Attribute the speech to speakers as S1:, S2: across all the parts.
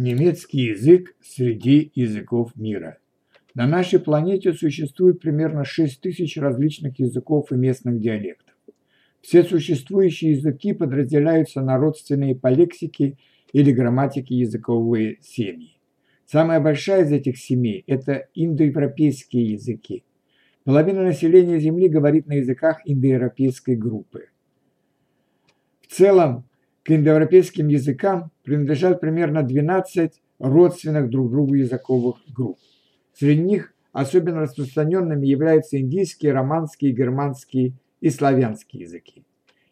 S1: Немецкий язык среди языков мира. На нашей планете существует примерно 6 тысяч различных языков и местных диалектов. Все существующие языки подразделяются на родственные по лексике или грамматике языковые семьи. Самая большая из этих семей – это индоевропейские языки. Половина населения Земли говорит на языках индоевропейской группы. В целом, к индоевропейским языкам принадлежат примерно 12 родственных друг другу языковых групп. Среди них особенно распространенными являются индийские, романские, германские и славянские языки.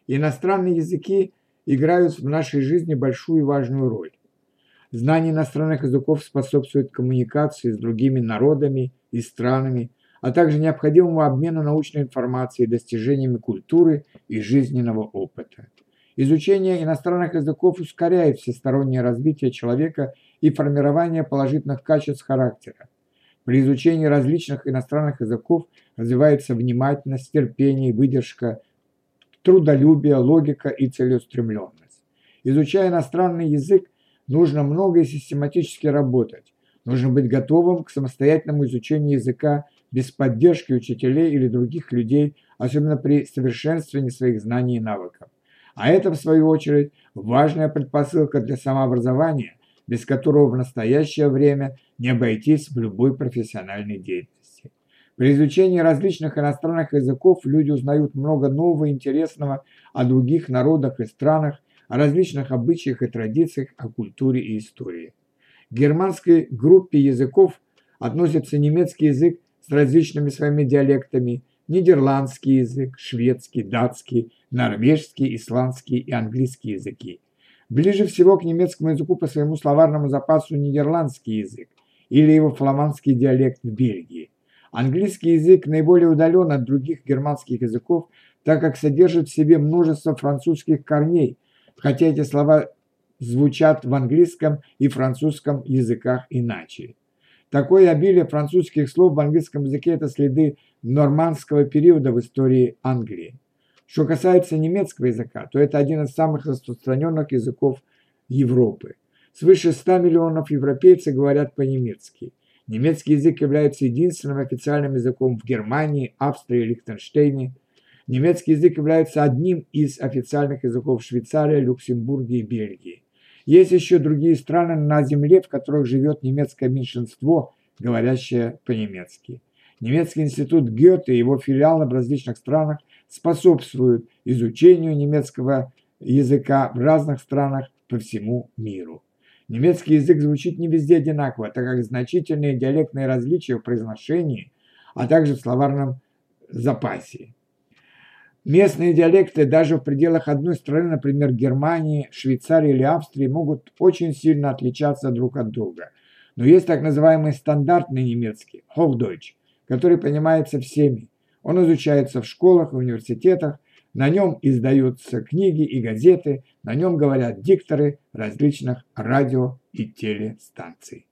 S1: Иностранные языки играют в нашей жизни большую и важную роль. Знание иностранных языков способствует коммуникации с другими народами и странами, а также необходимому обмену научной информацией, достижениями культуры и жизненного опыта. Изучение иностранных языков ускоряет всестороннее развитие человека и формирование положительных качеств характера. При изучении различных иностранных языков развивается внимательность, терпение, выдержка, трудолюбие, логика и целеустремленность. Изучая иностранный язык, нужно много и систематически работать. Нужно быть готовым к самостоятельному изучению языка без поддержки учителей или других людей, особенно при совершенствовании своих знаний и навыков. А это, в свою очередь, важная предпосылка для самообразования, без которого в настоящее время не обойтись в любой профессиональной деятельности. При изучении различных иностранных языков люди узнают много нового и интересного о других народах и странах, о различных обычаях и традициях, о культуре и истории. К германской группе языков относится немецкий язык с различными своими диалектами, нидерландский язык, шведский, датский, норвежский, исландский и английский языки. Ближе всего к немецкому языку по своему словарному запасу нидерландский язык или его фламандский диалект в Бельгии. Английский язык наиболее удален от других германских языков, так как содержит в себе множество французских корней, хотя эти слова звучат в английском и французском языках иначе. Такое обилие французских слов в английском языке – это следы нормандского периода в истории Англии. Что касается немецкого языка, то это один из самых распространенных языков Европы. Свыше 100 миллионов европейцев говорят по-немецки. Немецкий язык является единственным официальным языком в Германии, Австрии, Лихтенштейне. Немецкий язык является одним из официальных языков Швейцарии, Люксембурге и Бельгии. Есть еще другие страны на Земле, в которых живет немецкое меньшинство, говорящее по-немецки. Немецкий институт Гёте и его филиалы в различных странах способствуют изучению немецкого языка в разных странах по всему миру. Немецкий язык звучит не везде одинаково, так как значительные диалектные различия в произношении, а также в словарном запасе. Местные диалекты даже в пределах одной страны, например, Германии, Швейцарии или Австрии, могут очень сильно отличаться друг от друга. Но есть так называемый стандартный немецкий, Hochdeutsch, который понимается всеми. Он изучается в школах и университетах, на нем издаются книги и газеты, на нем говорят дикторы различных радио и телестанций.